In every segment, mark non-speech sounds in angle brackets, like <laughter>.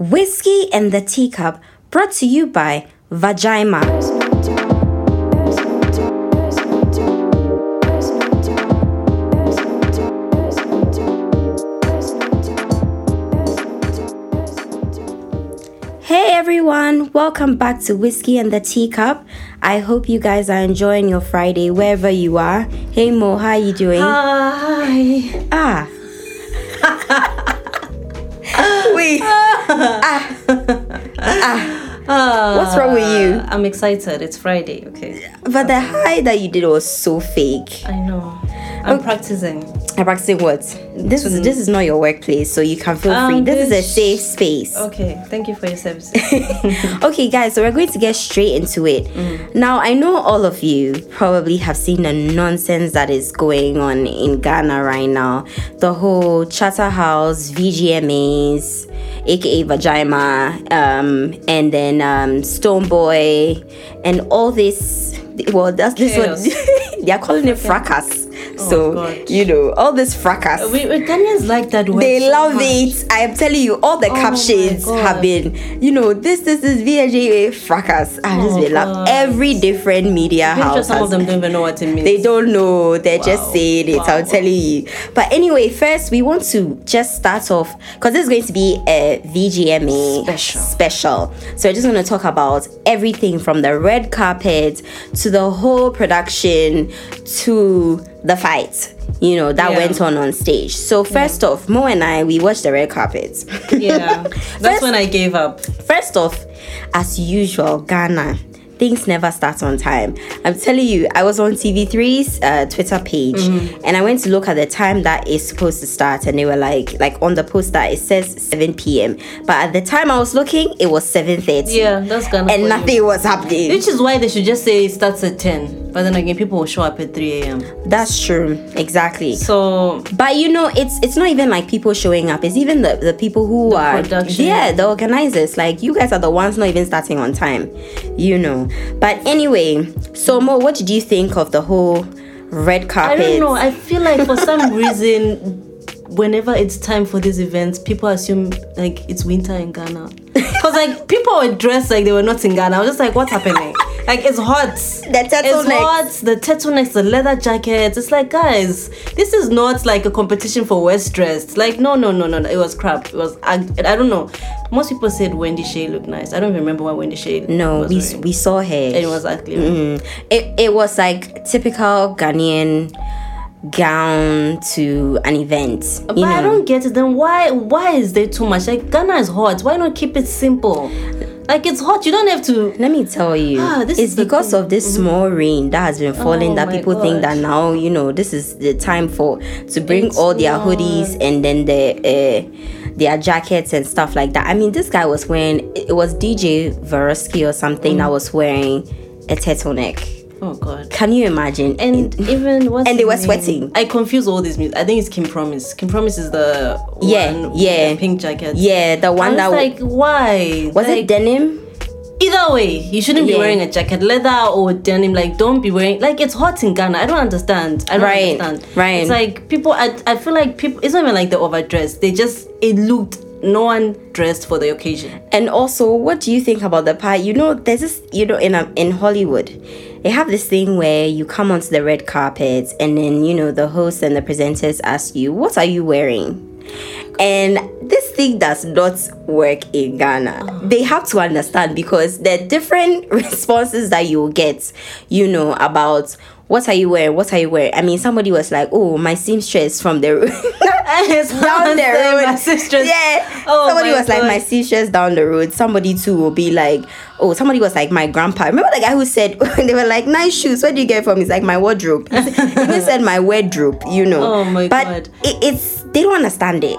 Whiskey and the Teacup, brought to you by Vagina. Hey everyone, welcome back to Whiskey and the Teacup. I hope you guys are enjoying your Friday wherever you are. Hey Mo, how are you doing? Hi. Ah. Wait. ah. What's wrong with you? I'm excited. It's Friday. Okay. But the high that you did was so fake. I know. I'm practicing. I'm practicing what? This is this is not your workplace, so you can feel free. Um, This is a safe space. Okay. Thank you for your services. <laughs> okay, guys, so we're going to get straight into it. Now, I know all of you probably have seen the nonsense that is going on in Ghana right now. The whole Charterhouse, VGMAs, aka Vagina, um, and then um, Stonebwoy, and all this. Well, that's this Chaos. one. <laughs> they are calling it fracas. Oh so, God. you know, all this fracas we, we Ghanaians like that word. they so love much. it. I am telling you, all the oh my captions have been, you know, this, this is VAJ fracas. I just Oh, been love every different media I'm sure house. some of them don't even know what it means. they don't know. They're just Wow. saying it. I'm Wow. telling you. But anyway, first we want to just start off because this is going to be a VGMA Special. Special. So we're just going to talk about everything from the red carpet to the whole production to the fight. You know that Yeah. went on on stage. So first off, Mo and I we watched the red carpet. Yeah. <laughs> First- That's when I gave up. First off, as usual, Ghana. Things never start on time. I'm telling you, I was on TV3's uh, Twitter page and I went to look at the time that is supposed to start, and they were like, like on the poster, it says 7 p.m. But at the time I was looking, it was 7:30, Yeah, that's Ghana. and for you. nothing was happening. Which is why they should just say it starts at 10. But then again, people will show up at 3 a.m. That's true, exactly. So, But you know, it's it's not even like people showing up. It's even the, the people who are production. yeah, the organizers. Like you guys are the ones not even starting on time, you know. But anyway, so Mo, what did you think of the whole red carpet? I don't know. I feel like for some <laughs> reason, whenever it's time for these events, people assume like it's winter in Ghana. Cause like people were dressed like they were not in Ghana. I was just like, what's happening? Like it's hot. The It's turtleneck. hot. The turtlenecks, the leather jackets. It's like, guys, this is not like a competition for West dressed. Like, no, no, no, no. no. It was crap. It was. I, I don't know. Most people said Wendy Shay looked nice. I don't even remember what Wendy Shay. No, we wearing. we saw her. It was ugly. Mm. It it was like typical Ghanaian gown to an event. But you I don't get it. Then why why is there too much? Like Ghana is hot. Why not keep it simple? Like it's hot. You don't have to. Let me tell you, Ah, it's because thing. of this small rain that has been falling Oh that people think that now you know this is the time for to bring It's all their not. hoodies and then the uh, their jackets and stuff like that. I mean, this guy was wearing it was DJ Vyrusky or something Mm. that was wearing a turtleneck. Oh God. Can you imagine? And <laughs> even what's And they were name? sweating. I confuse all these music. I think it's King Promise. King Promise is the Yeah, one with yeah. the pink jacket. yeah, the I one was that like, why? was like, it denim? Either way, you shouldn't Yeah. be wearing a jacket, leather or denim. Like, don't be wearing. Like, it's hot in Ghana. I don't understand. I don't Right, understand. right. It's like people. I, I feel like people. It's not even like they overdressed. They just. It looked. No one dressed for the occasion. And also, what do you think about the part? You know, there's this, you know, in a, in Hollywood, they have this thing where you come onto the red carpet, and then you know the host and the presenters ask you, "What are you wearing?" And this thing does not work in Ghana. They have to understand because there are different <laughs> responses that you will get, you know, about what are you wearing? What are you wearing? I mean, somebody was like, "Oh, my seamstress from the <laughs> <laughs> down the road. My sister's. Yeah. Oh somebody was like God. my seamstress down the road. Somebody too will be like, oh, somebody was like my grandpa. Remember the guy who said <laughs> they were like nice shoes. Where do you get from? He's like my wardrobe. He even said my wardrobe. You know. Oh my but God. It, it's they don't understand it.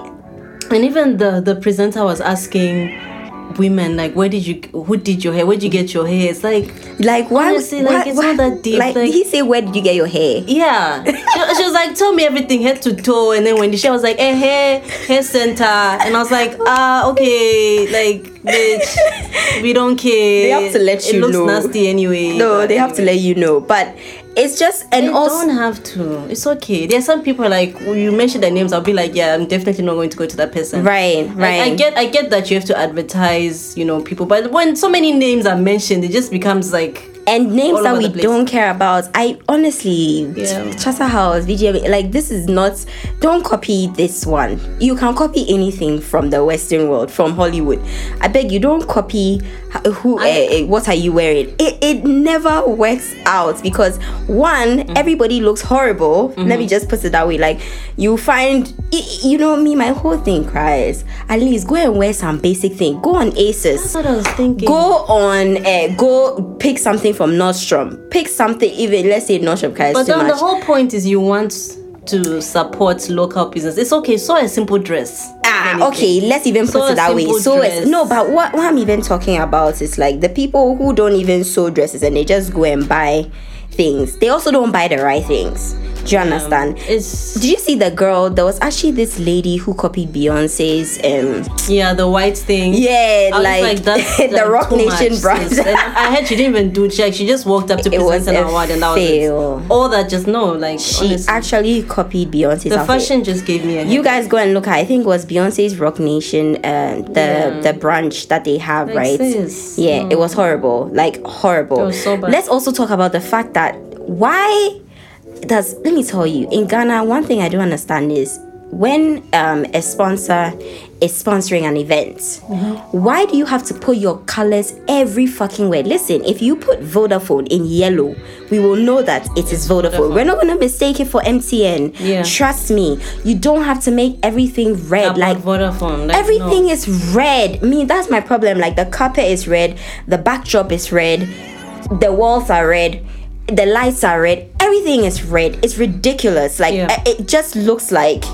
And even the the presenter was asking women like, where did you? Who did your hair? Where did you get your hair? It's like. Like why? Honestly, like, it's why- not that deep, Like, like- did he say where did you get your hair? Yeah, she, she was like, tell me everything head to toe, and then when she was like, eh, hair, hair center, and I was like, ah, okay, like, bitch, we don't care. They have to let you know. it looks nasty anyway. No, they have to let you know. But it's just and You also don't have to. It's okay. There are some people like when you mention their names, I'll be like, yeah, I'm definitely not going to go to that person. right, Like, right. I get, I get that you have to advertise, you know, people, but when so many names are mentioned, it just becomes like, and names all that we don't care about. I honestly, Yeah. Charter House, VGM, like this is not. Don't copy this one. You can copy anything from the Western world, from Hollywood. I beg you, don't copy who. I- eh, what are you wearing? It it never works out because one, Mm. everybody looks horrible. Let Mm-hmm. me just put it that way. Like you find, you know me, my whole thing cries. At least go and wear some basic thing. Go on Aces. that's what I was thinking. go on uh, go pick something from Nordstrom pick something even let's say Nordstrom cause But too then much the whole point is you want to support local business. It's okay. So a simple dress. ah okay let's even put a it that way so it's no but what, what i'm even talking about is like the people who don't even sew dresses and they just go and buy things they also don't buy the right things do you understand It's did you see the girl there was actually this lady who copied beyonce's um yeah, the white thing. yeah I was like, <laughs> that's, the like, roc nation brand I heard she didn't even do check. She just walked up to It was present an award, and that was fail. it. All that just no, like she honestly, actually copied beyonce's the outfit. fashion just gave me a You guys go and look at. I think it was Beyonce's Roc Nation, uh, the Yeah. the branch that they have, Like, right? Yeah, it was horrible, like horrible. It was so bad. Let's also talk about the fact that why does let me tell you in Ghana one thing I don't understand is when um, a sponsor is sponsoring an event, Mm-hmm. why do you have to put your colors every fucking way? Listen, if you put Vodafone in yellow, we will know that it is Vodafone. Vodafone. We're not gonna mistake it for MTN. Yeah. Trust me, you don't have to make everything red. about like Vodafone. Like, everything no. is red. Me, that's my problem. Like the carpet is red, the backdrop is red, the walls are red, the lights are red. Everything is red. It's ridiculous. Like Yeah. it just looks like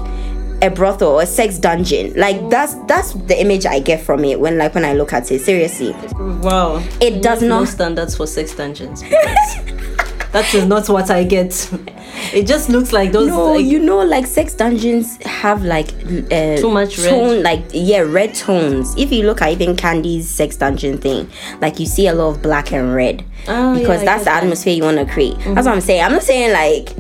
a brothel or a sex dungeon. Like that's that's the image I get from it when like when I look at it. Seriously. Wow. It does have no standards for sex dungeons. <laughs> that is not what I get. It just looks like those. No, like, you know, like sex dungeons have like uh, Too much red. like yeah, red tones. If you look at even Candy's sex dungeon thing, like you see a lot of black and red Oh, because I that's the get that. atmosphere you want to create. That's what I'm saying. I'm not saying like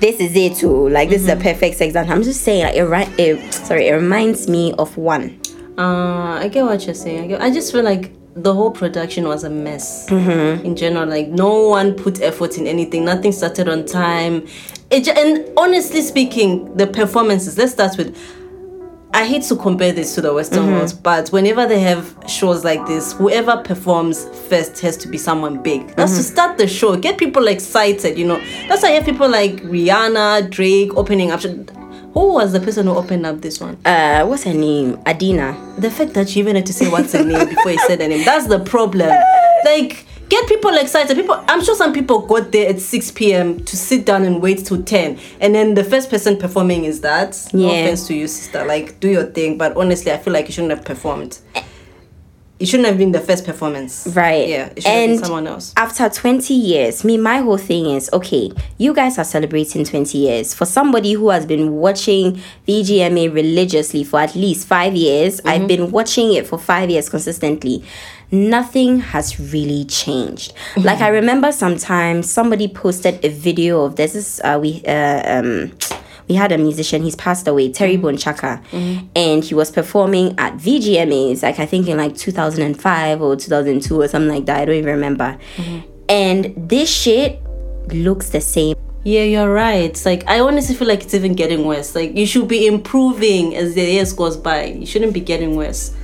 this is it too. Like this is a perfect sex dungeon. I'm just saying like it, ri- it sorry, it reminds me of one. Uh, I get what you're saying. I, get, I just feel like the whole production was a mess Mm-hmm. in general. Like no one put effort in anything. Nothing started on time. It and honestly speaking, the performances. Let's start with. I hate to compare this to the Western Mm-hmm. world, but whenever they have shows like this, whoever performs first has to be someone big. That's Mm-hmm. to start the show, get people excited. You know, that's why you have people like Rihanna, Drake opening up. Who was the person who opened up this one? Uh, what's her name? Adina. the fact that you even had to say what's her name before you said her name that's the problem like get people excited people i'm sure some people got there at 6 p.m to sit down and wait till 10 and then the first person performing is that no Yeah. offense to you sister like do your thing but honestly i feel like you shouldn't have performed it shouldn't have been the first performance Right. yeah it should have and been someone else After 20 years, me, my whole thing is okay, you guys are celebrating 20 years. For somebody who has been watching the VGMA religiously for at least five years, Mm-hmm. I've been watching it for five years consistently. Nothing has really changed. <laughs> Like I remember sometimes somebody posted a video of this is uh, we uh, um we had a musician, he's passed away, Terry mm. Bonchaka, mm. and he was performing at VGMAs, like I think in like 2005 or 2002 or something like that. I don't even remember. Mm-hmm. And this shit looks the same. Yeah, you're right. It's like I honestly feel like it's even getting worse. Like you should be improving as the years goes by. You shouldn't be getting worse.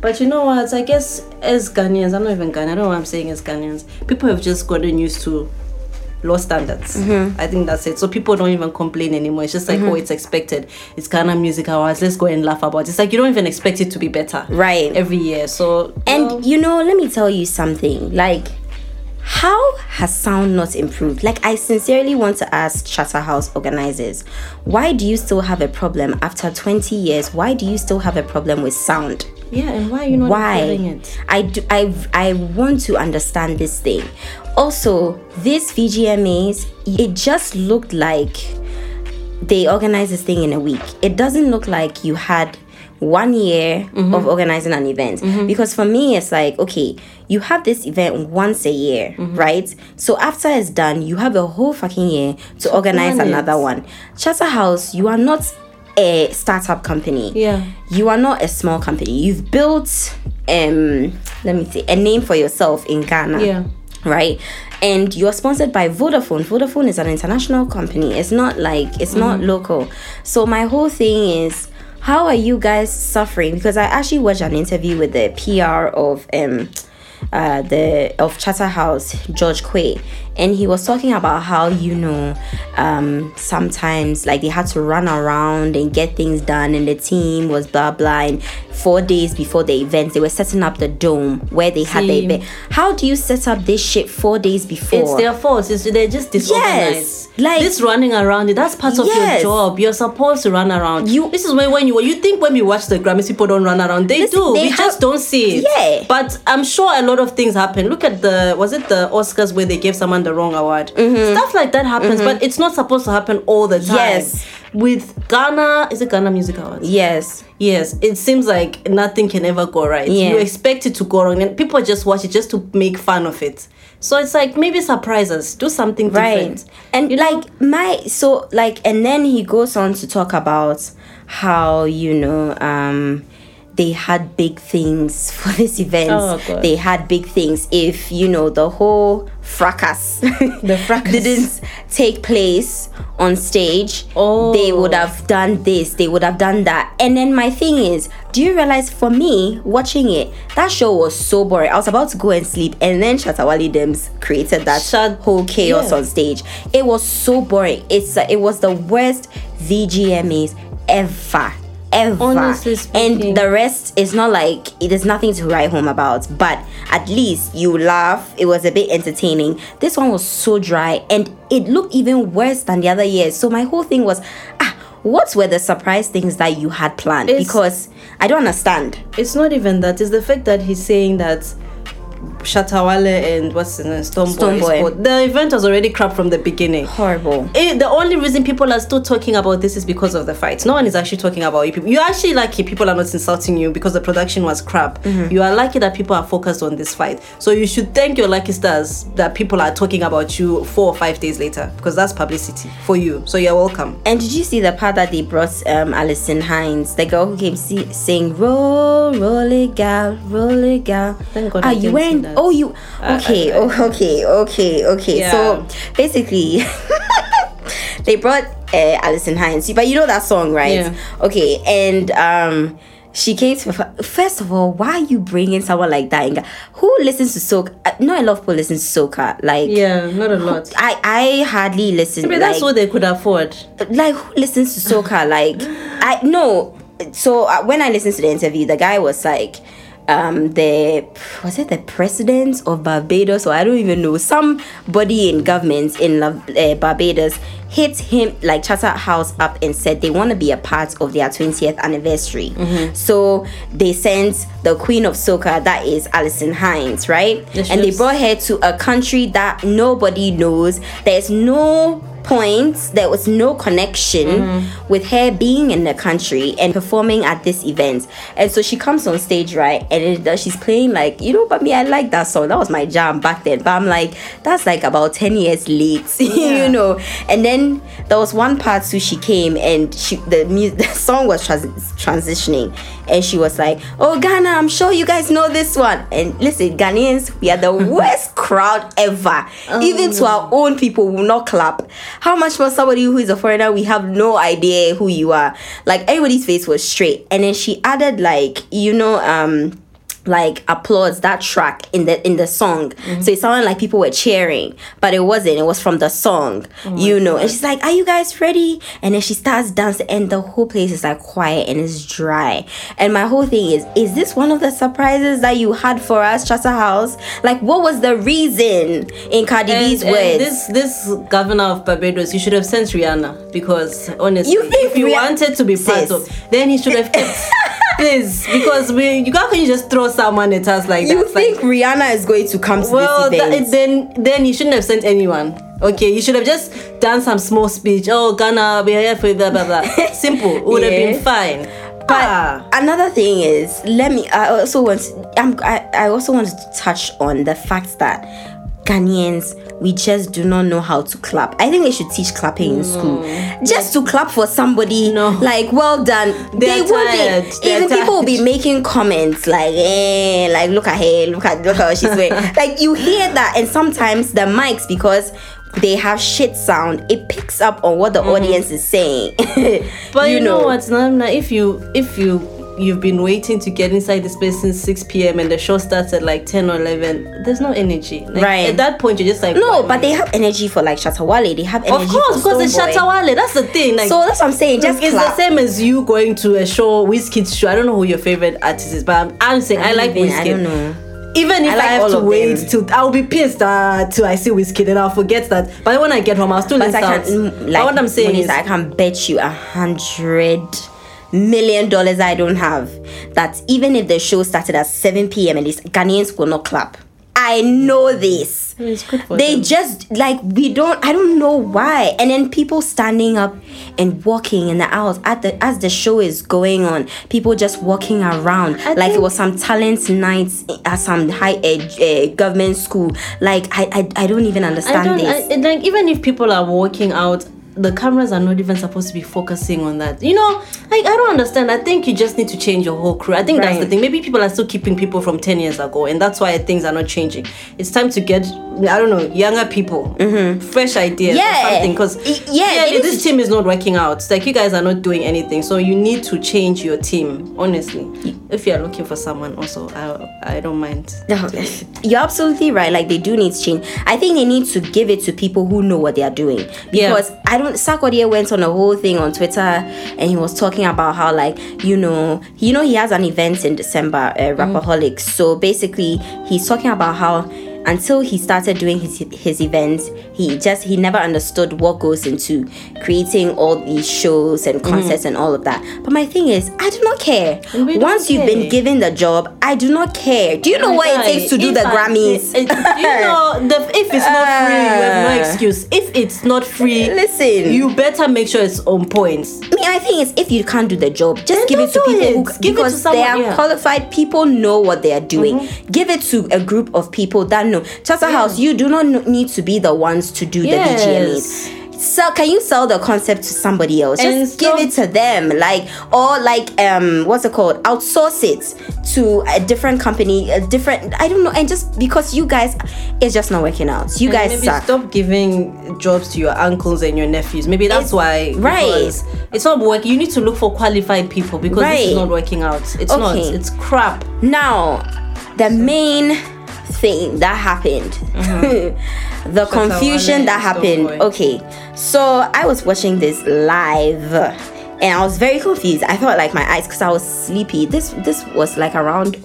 But you know what? I guess as Ghanaians, I'm not even Ghanaian. I don't know what I'm saying as Ghanaians. People have just gotten used to low standards. Mm-hmm. I think that's it. So people don't even complain anymore. It's just like, oh, mm-hmm. it's expected. It's Ghana Music Awards. Let's go and laugh about it. It's like you don't even expect it to be better. Right. Every year. So And well, you know, let me tell you something. Like, how has sound not improved? Like, I sincerely want to ask Charterhouse organizers, why do you still have a problem after 20 years? Why do you still have a problem with sound? yeah, and why are you not why it? i do i i want to understand this thing also these vgmas it just looked like they organized this thing in a week. It doesn't look like you had one year mm-hmm. of organizing an event. Mm-hmm. Because for me it's like okay you have this event once a year mm-hmm. right? So after it's done you have a whole fucking year to organize plan it. another one. Charterhouse you are not a startup company. Yeah. you are not a small company. You've built um let me see a name for yourself in ghana. Yeah. Right? And you're sponsored by vodafone. Vodafone is an international company. It's not like it's not local. So my whole thing is how are you guys suffering? Because i actually watched an interview with the pr of um uh, the of Charterhouse, George Quaye, and he was talking about how you know um, sometimes like they had to run around and get things done, and the team was blah blah. And four days before the event, they were setting up the dome where they had the event. How do you set up this shit four days before? It's their fault. It's, they're just disorganized. yes, like- this running around, that's part of Yes. your job. You're supposed to run around. You- this is when when you you think when we watch the Grammys, people don't run around. They do. they we have- just don't see it. Yeah. But I'm sure a lot of things happen. Look at the was it the Oscars where they gave someone the wrong award? Stuff like that happens, but it's not supposed to happen all the time. Yes. With Ghana, is it Ghana Music Awards? yes. Yes, it seems like nothing can ever go right. Yeah. You expect it to go wrong, and people just watch it just to make fun of it. So it's like maybe surprise us, do something different. right and You know? like my so like and then he goes on to talk about how you know um they had big things <laughs> for this event Oh, God. they had big things if you know the whole fracas. <laughs> The fracas. didn't take place on stage. Oh. they would have done this. They would have done that. And then my thing is do you realize for me watching it that show was so boring. I was about to go and sleep and then Shatta Wale Dems created that Shat- whole chaos yeah. on stage. It was so boring. It's uh, it was the worst vgmas ever ever. Honestly speaking. and the rest is not like it is nothing to write home about but at least you laugh. It was a bit entertaining. This one was so dry and it looked even worse than the other years. So my whole thing was ah what were the surprise things that you had planned? It's- because i don't understand. It's not even that. It's the fact that he's saying that Shatta Wale and what's his name, is Stonebwoy. called- The event was already crap from the beginning. horrible It, the only reason people are still talking about this is because of the fight. No one is actually talking about you people. You're actually lucky people are not insulting you because the production was crap. Mm-hmm. You are lucky that people are focused on this fight. So you should thank your lucky stars that people are talking about you four or five days later because that's publicity for you. So you're welcome. And did you see the part that they brought um Alison Hinds, the girl who came see, saying "Roll, roll it, gal, roll it, gal"? Thank God Are I you wearing? Oh, you okay? oh, okay, okay, okay. Yeah. So basically, <laughs> they brought uh, Alison Hinds, but you know that song, right? Yeah. Okay, and um. She came to first of all. Why are you bringing someone like that? in Who listens to soca? Uh, Not a lot of people listen to soca. Like, Yeah, not a lot. I I hardly listen. Maybe like, that's what they could afford. like who listens to soca like i no so uh, when i listened to the interview the guy was like um the was it the president of barbados? Or i don't even know. Somebody in government in uh, barbados hit him like Charterhouse up and said they want to be a part of their 20th anniversary. So they sent the queen of soca that is alison hinds right? Yes, and they brought her to a country that nobody knows. There's no point there was no connection Mm-hmm. with her being in the country and performing at this event. And so she comes on stage right and it, she's playing like you know but me i like that song. That was my jam back then. But i'm like that's like about 10 years late <laughs> Yeah. you know. And then there was one part so she came and she the, mu- <laughs> the song was trans- transitioning. And she was like oh ghana i'm sure you guys know this one. And listen ghanaians we are the <laughs> worst crowd ever. Even to our own people will not clap how much for somebody who is a foreigner we have no idea who you are. Like everybody's face was straight. And then she added like you know um like applause that track in the in the song. Mm-hmm. So it sounded like people were cheering but it wasn't. It was from the song oh you know? And she's like are you guys ready? And then she starts dancing and the whole place is like quiet and it's dry. And my whole thing is is this one of the surprises that you had for us Charter House? Like what was the reason in Cardi And, B's and words? this this governor of Barbados, you should have sent Rihanna because honestly, You if you wanted to be part of, then he should have kept. <laughs> Please, because we you can't just throw someone at us like you that. You think like, Rihanna is going to come to well, this event that, then then you shouldn't have sent anyone. Okay, you should have just done some small speech. Oh, Ghana, we are here for blah blah blah. <laughs> Simple, it would have been fine. But Ah. another thing is, let me. I also want. I'm. I, I also wanted to touch on the fact that Ghanaians we just do not know how to clap. I think they should teach clapping in school. Just to clap for somebody, No. like well done. They're they tired. wouldn't. They're Even people will be making comments like, eh, like look at her, look at look at what she's wearing. <laughs> like you hear that, and sometimes the mics because. They have shit sound. It picks up on what the audience is saying. <laughs> But you, know, what, Namna, if you if you you've been waiting to get inside the space since 6 p.m. and the show starts at like 10 or 11, there's no energy. Like, Right. At that point, you're just like, No, but they have energy for like Shatta Wale. They have energy Of course, because it's. Shatta Wale. That's the thing. Like, So that's what I'm saying. Just it's clap. the same as you going to a show, Wizkid's show. I don't know who your favorite artist is, but I'm, I'm saying I, like even- Wizkid. I don't know. Even if I I, have to wait them. till I'll be pissed uh, till I see Wizkid and I'll forget that. But when I get home, I'll still But listen I out. can, mm, But like, what I'm saying Monisa, is, I can bet you a hundred million dollars I don't have that even if the show started at 7 p.m. and these Ghanaians will not clap. I know this. It's good for they them. just like we don't I don't know why. And then people standing up and walking in the aisles at the as the show is going on, people just walking around I like it was some talent nights at some high ed uh, government school. Like I, I I don't even I understand don't this. I, and, like even if people are walking out the cameras are not even supposed to be focusing on that you know like i don't understand i think you just need to change your whole crew i think that's the thing maybe people are still keeping people from 10 years ago and that's why things are not changing it's time to get i don't know younger people fresh ideas Mm-hmm. Yeah. or something because Y- yeah, this to- team is not working out it's like you guys are not doing anything so you need to change your team honestly if you're looking for someone also i, I don't mind No, <laughs> you're absolutely right. Like they do need to change. I think they need to give it to people who know what they are doing. Yeah. Because I don't. Sarkodie went on a whole thing on Twitter, and he was talking about how, like, you know, you know, he has an event in December, uh, Rapperholics. So basically, he's talking about how until he started doing his his events, he just he never understood what goes into creating all these shows and concerts and all of that. But my thing is, I do not care. Once you've been given the job, I do not care. Do you know what it takes to do If the I- Grammys? it- you <laughs> know, the, if it's not free, you have no Ah. excuse. If it's not free, Listen. you better make sure it's on point. I mean, I think it's if you can't do the job, just Then give it to people it. who Give it to because they are yeah. Mm-hmm. qualified. People know what they are doing. Give it to a group of people that know. Charter House, you do not need to be the ones to do Yes. the VGMAs. Sell, can you sell the concept to somebody else? And Just give it to them, like or like um, what's it called? Outsource it to a different company, a different. I don't know, and just because you guys, it's just not working out. You guys suck. stop giving jobs to your uncles and your nephews. Maybe that's It's- why. right. It's not working. You need to look for qualified people because this is not working out. It's not. It's crap. Now, the main thing that happened, <laughs> the confusion that happened. Okay, so I was watching this live. And I was very confused. I felt like my eyes, because I was sleepy. This this was like around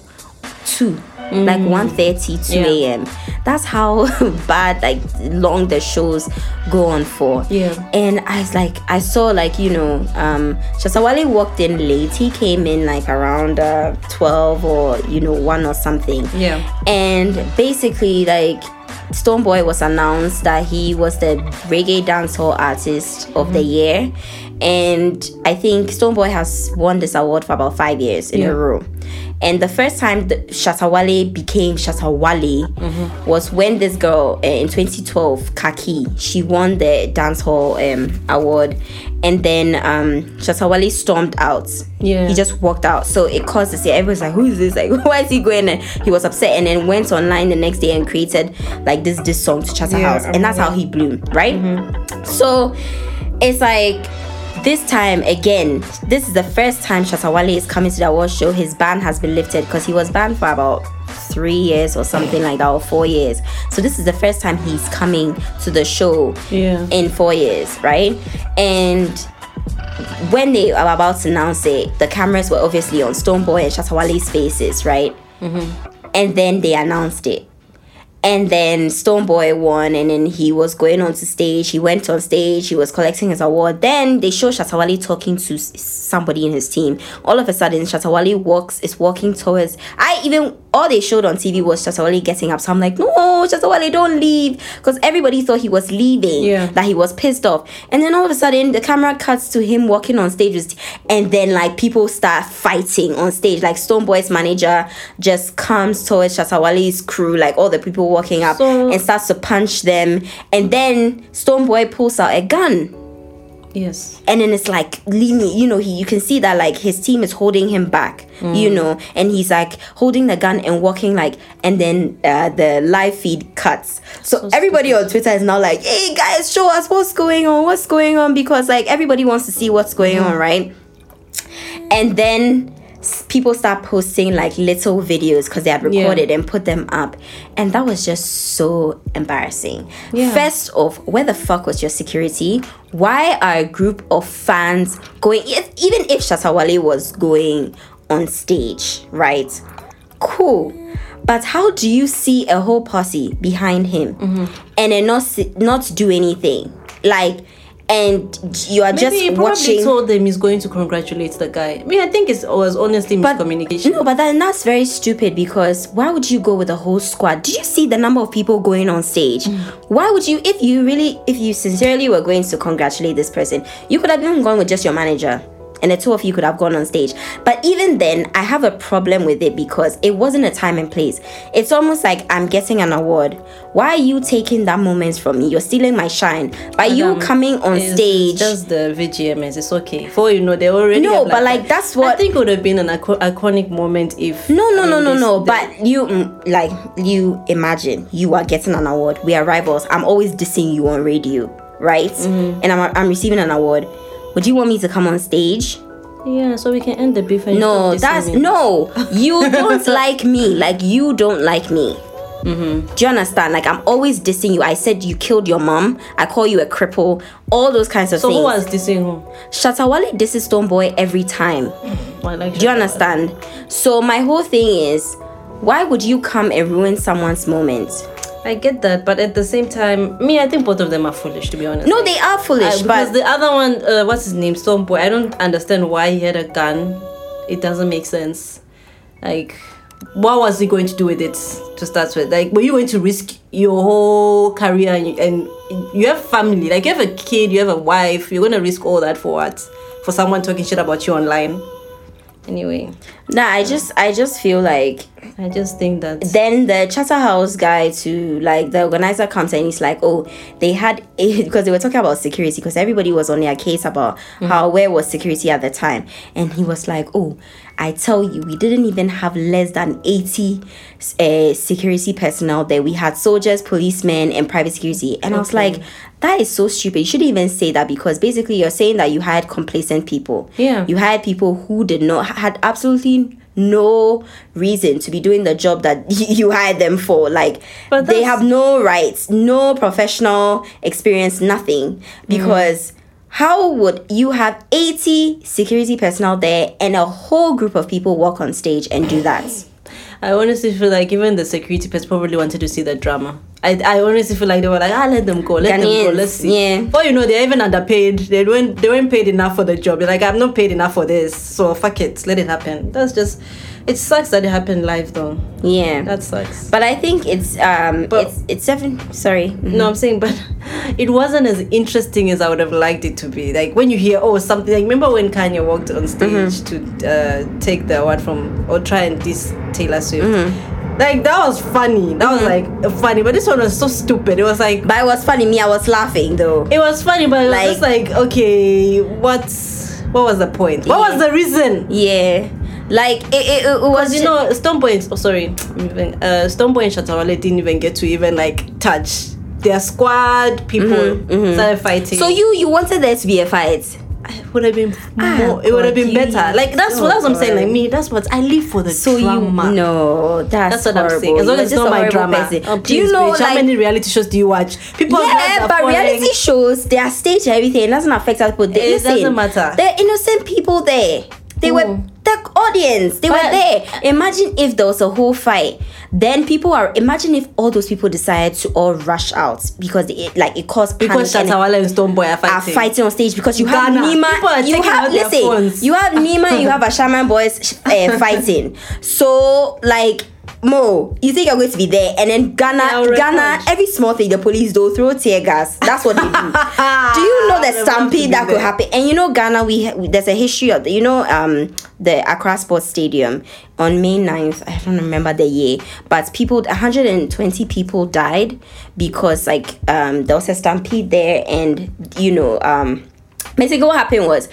two, like 1.30, 2 Yeah. a.m. That's how <laughs> bad, like long the shows go on for. Yeah. And I was like, I saw like you know, um, Shatta Wale walked in late. He came in like around uh, twelve or you know one or something. Yeah. And basically, like Stonebwoy was announced that he was the reggae dancehall artist of the year, and I think Stonebwoy has won this award for about five years in Yeah. a row. And the first time that Shatta Wale became Shatta Wale was when this girl uh, in 2012, Kaki, she won the dancehall um, award, and then um, Shatta Wale stormed out. Yeah. he just walked out. So it caused this. Everyone's like, "Who is this? Like, <laughs> why is he going?" And he was upset, and then went online the next day and created like this this song to Chatter Yeah, House, and that's how he blew, right? So it's like this time again. This is the first time Shatta Wale is coming to the award show. His ban has been lifted because he was banned for about three years or something like that, or four years. So this is the first time he's coming to the show Yeah. in four years, right? And when they were about to announce it, the cameras were obviously on Stonebwoy and Shatta Wale's faces, right? Mm-hmm. And then they announced it. And then Stonebwoy won, and then he was going on to stage. He went on stage. He was collecting his award. Then they show Shatta Wale talking to somebody in his team. All of a sudden, Shatta Wale walks is walking towards. I even all they showed on TV was Shatta Wale getting up. So I'm like, no, Shatta Wale, don't leave, because everybody thought he was leaving. Yeah. that he was pissed off. And then all of a sudden, the camera cuts to him walking on stage, with- and then like people start fighting on stage. Like Stonebwoy's manager just comes towards Shatta Wale's crew, like all the people walking up, So- and starts to punch them. And then Stonebwoy pulls out a gun. Yes. And then it's like leaning, you know, he you can see that like his team is holding him back, you Mm. know, and he's like holding the gun and walking like, and then uh, the live feed cuts. So, everybody on Twitter is now like, hey guys, show us what's going on, what's going on, because like everybody wants to see what's going Mm. on, right? And then people start posting like little videos because they had Yeah. recorded and put them up and that was just so embarrassing Yeah. first off where the fuck was your security why are a group of fans going if, even if shatta wale was going on stage right cool but how do you see a whole posse behind him Mm-hmm. and then not not do anything like and you are Maybe he just probably watching told them he's going to congratulate the guy. I mean, I think it was honestly miscommunication. No, but then that's very stupid because why would you go with a whole squad? Did you see the number of people going on stage? Mm. Why would you, if you really, if you sincerely were going to congratulate this person, you could have even gone with just your manager. And the two of you could have gone on stage. But even then, I have a problem with it because it wasn't a time and place. It's almost like I'm getting an award. Why are you taking that moment from me? You're stealing my shine. By you coming on stage. Just the VGMS. It's okay. For you know, they already. No, but, like, that. that's what- I think it would have been an ico- iconic moment if. No, no, I no, no, this- no. the- But you, mm, like, you imagine you are getting an award. We are rivals. I'm always dissing you on radio, right? Mm-hmm. And I'm, I'm receiving an award. Would you want me to come on stage? yeah, so we can end the beef. And No, that's no. <laughs> You don't like me. Like you don't like me. Mm-hmm. Do you understand? Like I'm always dissing you. I said you killed your mom. I call you a cripple. All those kinds of So things. So who was dissing who? Shatta Wale disses Stonebwoy every time. Well, like, Do you understand? So my whole thing is, why would you come and ruin someone's moment? I get that, but at the same time, me, I think both of them are foolish. To be honest. No, they are foolish, Uh, because but the other one, uh, what's his name, Stormboy. I don't understand why he had a gun. It doesn't make sense. Like, what was he going to do with it to start with? Like, were you going to risk your whole career and and you have family? Like, you have a kid, you have a wife. You're going to risk all that for what? For someone talking shit about you online. Anyway, nah, I just I just feel like I just think that then the Charterhouse guy to like the organizer comes and he's like, oh, they had <laughs> because they were talking about security because everybody was on their case about mm. how where was security at the time, and he was like, oh, I tell you, we didn't even have less than eighty uh, security personnel there. We had soldiers, policemen, and private security, and I was like, that is so stupid. You shouldn't even say that because basically you're saying that you hired complacent people. Yeah. You hired people who did not had absolutely no reason to be doing the job that <laughs> you hired them for. Like But they have no rights, no professional experience, nothing. Because how would you have 80 security personnel there and a whole group of people walk on stage and do that? I honestly feel like even the security person probably wanted to see the drama. I, I honestly feel like they were like, ah, let them go, let them go, let's see. yeah. Or you know, they're even underpaid. They weren't they weren't paid enough for the job. They're like, I'm not paid enough for this, so fuck it, let it happen. That's just, it sucks that it happened live though. Yeah. That sucks. but I think it's um But- it's it's seven sorry. No, I'm saying, but <laughs> it wasn't as interesting as I would have liked it to be. Like when you hear, oh, something. Like remember when Kanye walked on stage to uh, take the award from or try and diss Taylor Swift. Like that was funny. That was like funny, but this one was so stupid. It was like But it was funny, me, I was laughing though. it was funny, but it was Like- just like okay, what's what was the point? What was the reason? Yeah. Like it, it, it was you know, Stonebwoy. and- Oh, sorry, even, uh, Stonebwoy and Shatta Wale didn't even get to even like touch their squad. People started fighting. So you you wanted there to be a fight. it would have been Ah, more. It would have been better. Like that's oh, what that's what I'm saying. Like me, that's what I live for the So drama. you no, that's, That's what I'm saying. horrible. As long as it's just not my drama. Oh, Do you know bitch, how many reality shows do you watch? People yeah, but reality shows they are staged everything, it doesn't affect us. But they, It doesn't matter. They're innocent people there. They were Who? The audience. They were there. Imagine if there was a whole fight. Then people are. Imagine if all those people decided to all rush out because it like it caused Because panic and- Stonebwoy are are fighting. fighting on stage because you have Ghana. Nima, People are you have listen, phones. you have Nima, you have <laughs> Ashaiman boys uh, fighting. So like Mo, you think you're going to be there, and then Yeah, Ghana, Ghana, every small thing the police do throw tear gas. That's what they do. <laughs> do you know the would love to stampede that could happen? And you know Ghana, we ha- there's a history of the, you know um the Accra Sports Stadium on May 9th. I don't remember the year, but people 120 people died because like um there was a stampede there, and you know um basically what happened was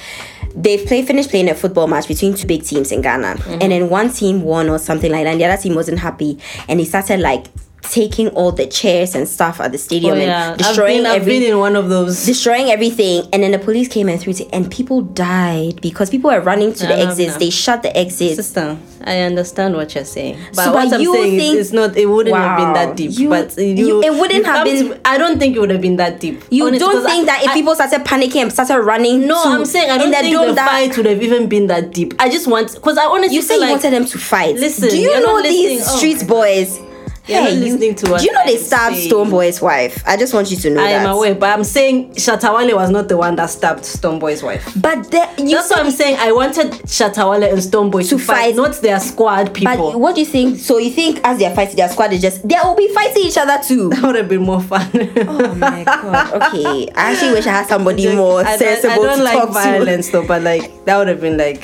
they play finished playing a football match between two big teams in Ghana, Mm-hmm. and then one team won or something like that, and the other team wasn't happy, and they started like taking all the chairs and stuff at the stadium Oh, yeah. and destroying I've been, I've every been in one of those. destroying everything and then the police came and threw it and people died because people were running to the no, exits no. they shut the exits Sister, I understand what you're saying, but So, what but I'm you saying think- is it's not. It wouldn't have been that deep. You- but you, you- it wouldn't have been- to- I don't think it would have been that deep. you Honestly, don't think I- that if I- people started panicking and started running No, to- I'm saying I don't think the that- fight would have even been that deep. I just want because I honestly you say you like wanted them to fight Listen, do you know these. Oh street boys You're not you, listening to do you know they stabbed saying. Stonebwoy's wife I just want you to know I that am aware, but I'm saying Shatta Wale was not the one that stabbed Stonebwoy's wife. but the, you That's what I'm saying. I wanted Shatta Wale and Stonebwoy to, To fight, fight. not their squad people. but what do you think so you think as they're fighting their squad is just they will be fighting each other too that would have been more fun. Oh my god. Okay. I actually wish I had somebody more I don't, sensible I don't to like talk violence though, but like that would have been like.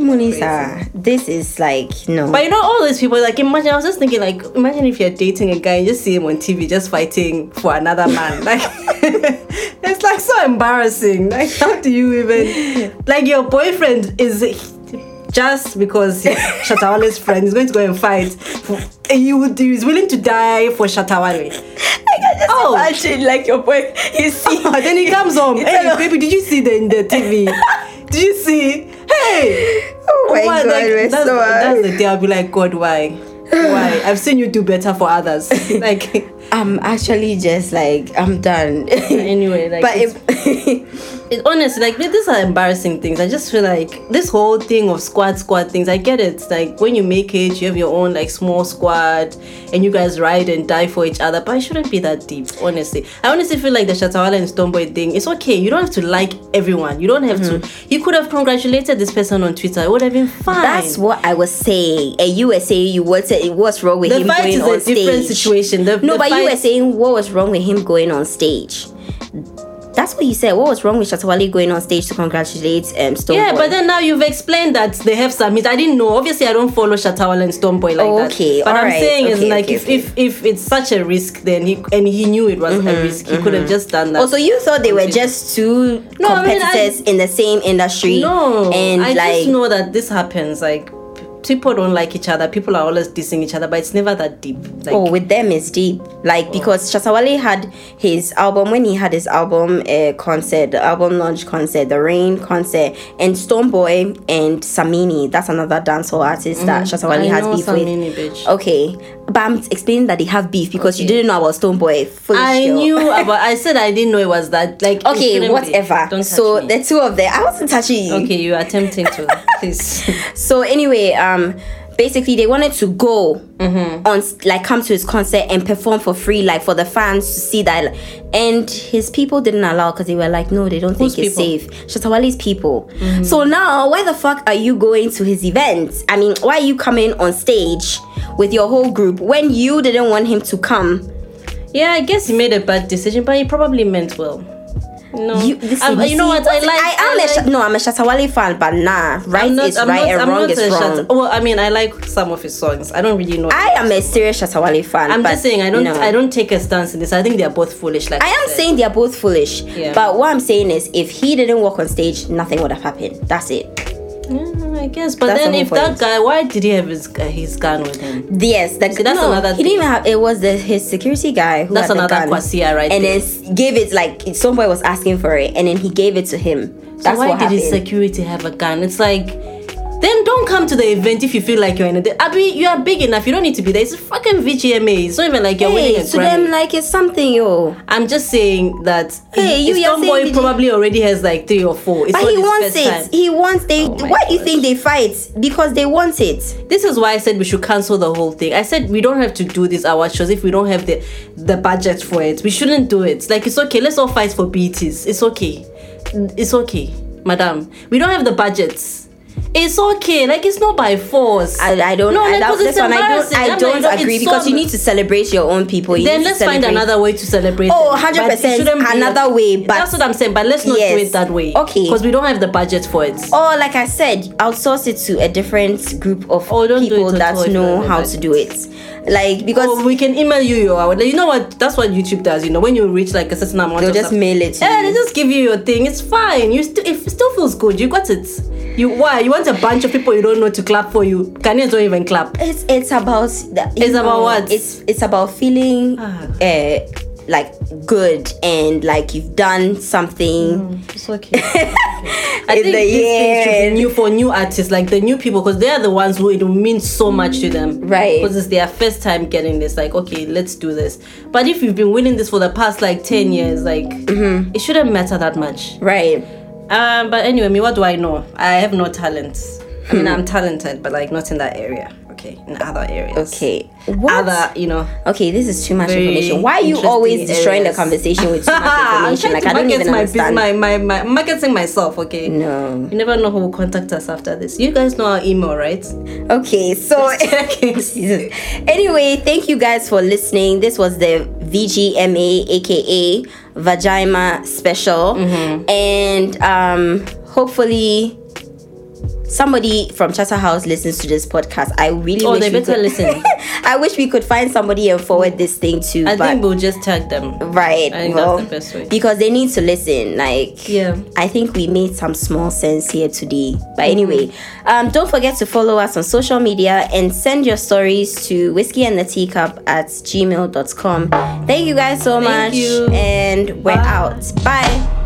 To. Munisa, this is like no. But you know, all these people like imagine. I was just thinking like, imagine if you're dating a guy and you just see him on TV just fighting for another man. <laughs> Like, <laughs> it's like so embarrassing. Like, how do you even like your boyfriend is just because Shatta Wale's <laughs> friend is going to go and fight. You would he's willing to die for Shatta Wale. Oh. imagine like your boy you see And then he comes home. Hey, baby, did you see the in the TV? did you see? Hey. Oh my Why, god, like, we're that's, so that's the day I'll be like, God, why? Why? I've seen you do better for others. <laughs> Like, I'm actually just like I'm done. anyway, like, but if, <laughs> it, honestly, like, these are embarrassing things. I just feel like this whole thing of squad squad things, I get it. Like, when you make it, you have your own, like, small squad and you guys ride and die for each other, but it shouldn't be that deep, honestly. I honestly feel like the Shatta Wale and Stonebwoy thing, it's okay. You don't have to like everyone. You don't have to. Mm-hmm. You could have congratulated this person on Twitter. It would have been fine. that's what I was saying. And you were saying you wanted what's wrong with the him fight going is on a different situation. The, No, the but you were saying what was wrong with him going on stage. That's what you said. What was wrong with Shatta Wale going on stage to congratulate um Stonebwoy? Yeah, but then now you've explained that they have submit. I didn't know. Obviously, I don't follow Shatta Wale and Stonebwoy like Oh, that. okay, But I'm alright, saying is okay, like okay, if, okay. if if it's such a risk, then he and he knew it was a risk. He could have just done that. Also, you thought they were just two No, I mean, I- competitors in the same industry. no, and I like just know that this happens. Like people don't like each other. People are always dissing each other, but it's never that deep. Like, Oh, with them it's deep. Like because Shatta Wale had his album when he had his album uh, concert, the album launch concert, the Rain concert, and Stonebwoy and Samini. That's another dancehall artist that Shatta Wale Mm, I has beef Samini, with. bitch. Okay, but I'm explaining that they have beef because you didn't know about Stonebwoy. I girl. knew <laughs> about. I said I didn't know it was that. Like Okay, whatever. Don't touch so me. the two of them, I wasn't touching you. okay, you're attempting to. <laughs> Please. So anyway, um, basically they wanted to go Mm-hmm. on like come to his concert and perform for free, like for the fans to see that. And his people didn't allow because they were like, no, they don't Whose think it's people? safe. Shatta Wale's people. Mm-hmm. So now, why the fuck are you going to his event? I mean, why are you coming on stage with your whole group when you didn't want him to come? Yeah, I guess he made a bad decision, but he probably meant well. No, You, listen, you know what? I like. I am a like- Sha- no, I'm a Shatta Wale fan, but nah, right not- is I'm right not- and I'm wrong is a wrong. Well, I mean, I like some of his songs. I don't really know. I am a serious Shatta Wale fan. I'm just saying I don't. no. I don't take a stance in this. I think they are both foolish. Like I am said. saying they are both foolish. Yeah. But what I'm saying is, if he didn't walk on stage, nothing would have happened. That's it. Yeah, I guess. But That's then if that guy, why did he have his his gun with him? Yes, the, See, that's no, another He didn't even have. It was the his security guy who That's had the another gun, Kwasia right And there. then gave it like somebody was asking for it, and then he gave it to him. So why did his security have a gun? It's like then don't come to the event if you feel like you're in it. Abby, you are big enough. You don't need to be there. It's a fucking VGMA. It's not even like you're winning Hey, a to Grammy. them, like it's something, yo. I'm just saying that Hey, you- his you're tomboy saying VG probably already has like three or four. It's But he wants it. time. He wants. They. Oh my why do you think they fight? Because they want it. This is why I said we should cancel the whole thing. I said we don't have to do these award shows if we don't have the the budget for it. We shouldn't do it. Like it's okay. Let's all fight for BTs. It's okay. It's okay, madam. We don't have the budgets. It's okay. Like it's not by force. I, I don't. No, I, like, that, 'cause this it's one I don't. I don't like, agree because so- you need to celebrate your own people. You then let's find another way to celebrate. Oh, 100% But it shouldn't be another a- way, but- that's what I'm saying. But let's not Yes. do it that way. Okay. Because we don't have the budget for it. Or like I said, outsource it to a different group of Oh, people that know how to do it. Like because Or we can email you your. Like, you know what? That's what YouTube does. You know, when you reach like a certain amount, they'll just stuff- mail it to Yeah, you. they just give you your thing. It's fine. You still, it still feels good. You got it. You why? You want a bunch of people you don't know to clap for you? Ghanaians don't even clap. it's it's about the, It's about what? It's it's about feeling Ah. uh like good and like you've done something. It's okay. <laughs> I In think the this thing should year. be new for new artists, like the new people, because they are the ones who it will mean so much to them. Right. Because it's their first time getting this. Like, okay, let's do this. But if you've been winning this for the past like ten years, like Mm-hmm. it shouldn't matter that much. Right. Um, but anyway, me, what do I know? I have no talent. I Hmm. mean, I'm talented, but like not in that area. Okay, in other areas. Okay. What? Other, you know. Okay, this is too much information. Why are you always destroying the conversation with too much <laughs> I'm information? Like I don't even my, understand. my, my, my marketing myself. Okay. no. You never know who will contact us after this. You guys know our email, right? Okay, so <laughs> <laughs> anyway, thank you guys for listening. This was the VGMA, aka Vagina Special, Mm-hmm. and um, hopefully somebody from Charter House listens to this podcast. I really Oh, wish they better could, listen. <laughs> I wish we could find somebody and forward this thing to. I think we'll just tag them. right, I think well, that's the best way. because they need to listen. Like, Yeah. I think we made some small sense here today. But Mm-hmm. anyway, um, don't forget to follow us on social media and send your stories to whiskey and the teacup at gmail.com. Thank you guys so Thank much. you. And we're Bye. out. Bye.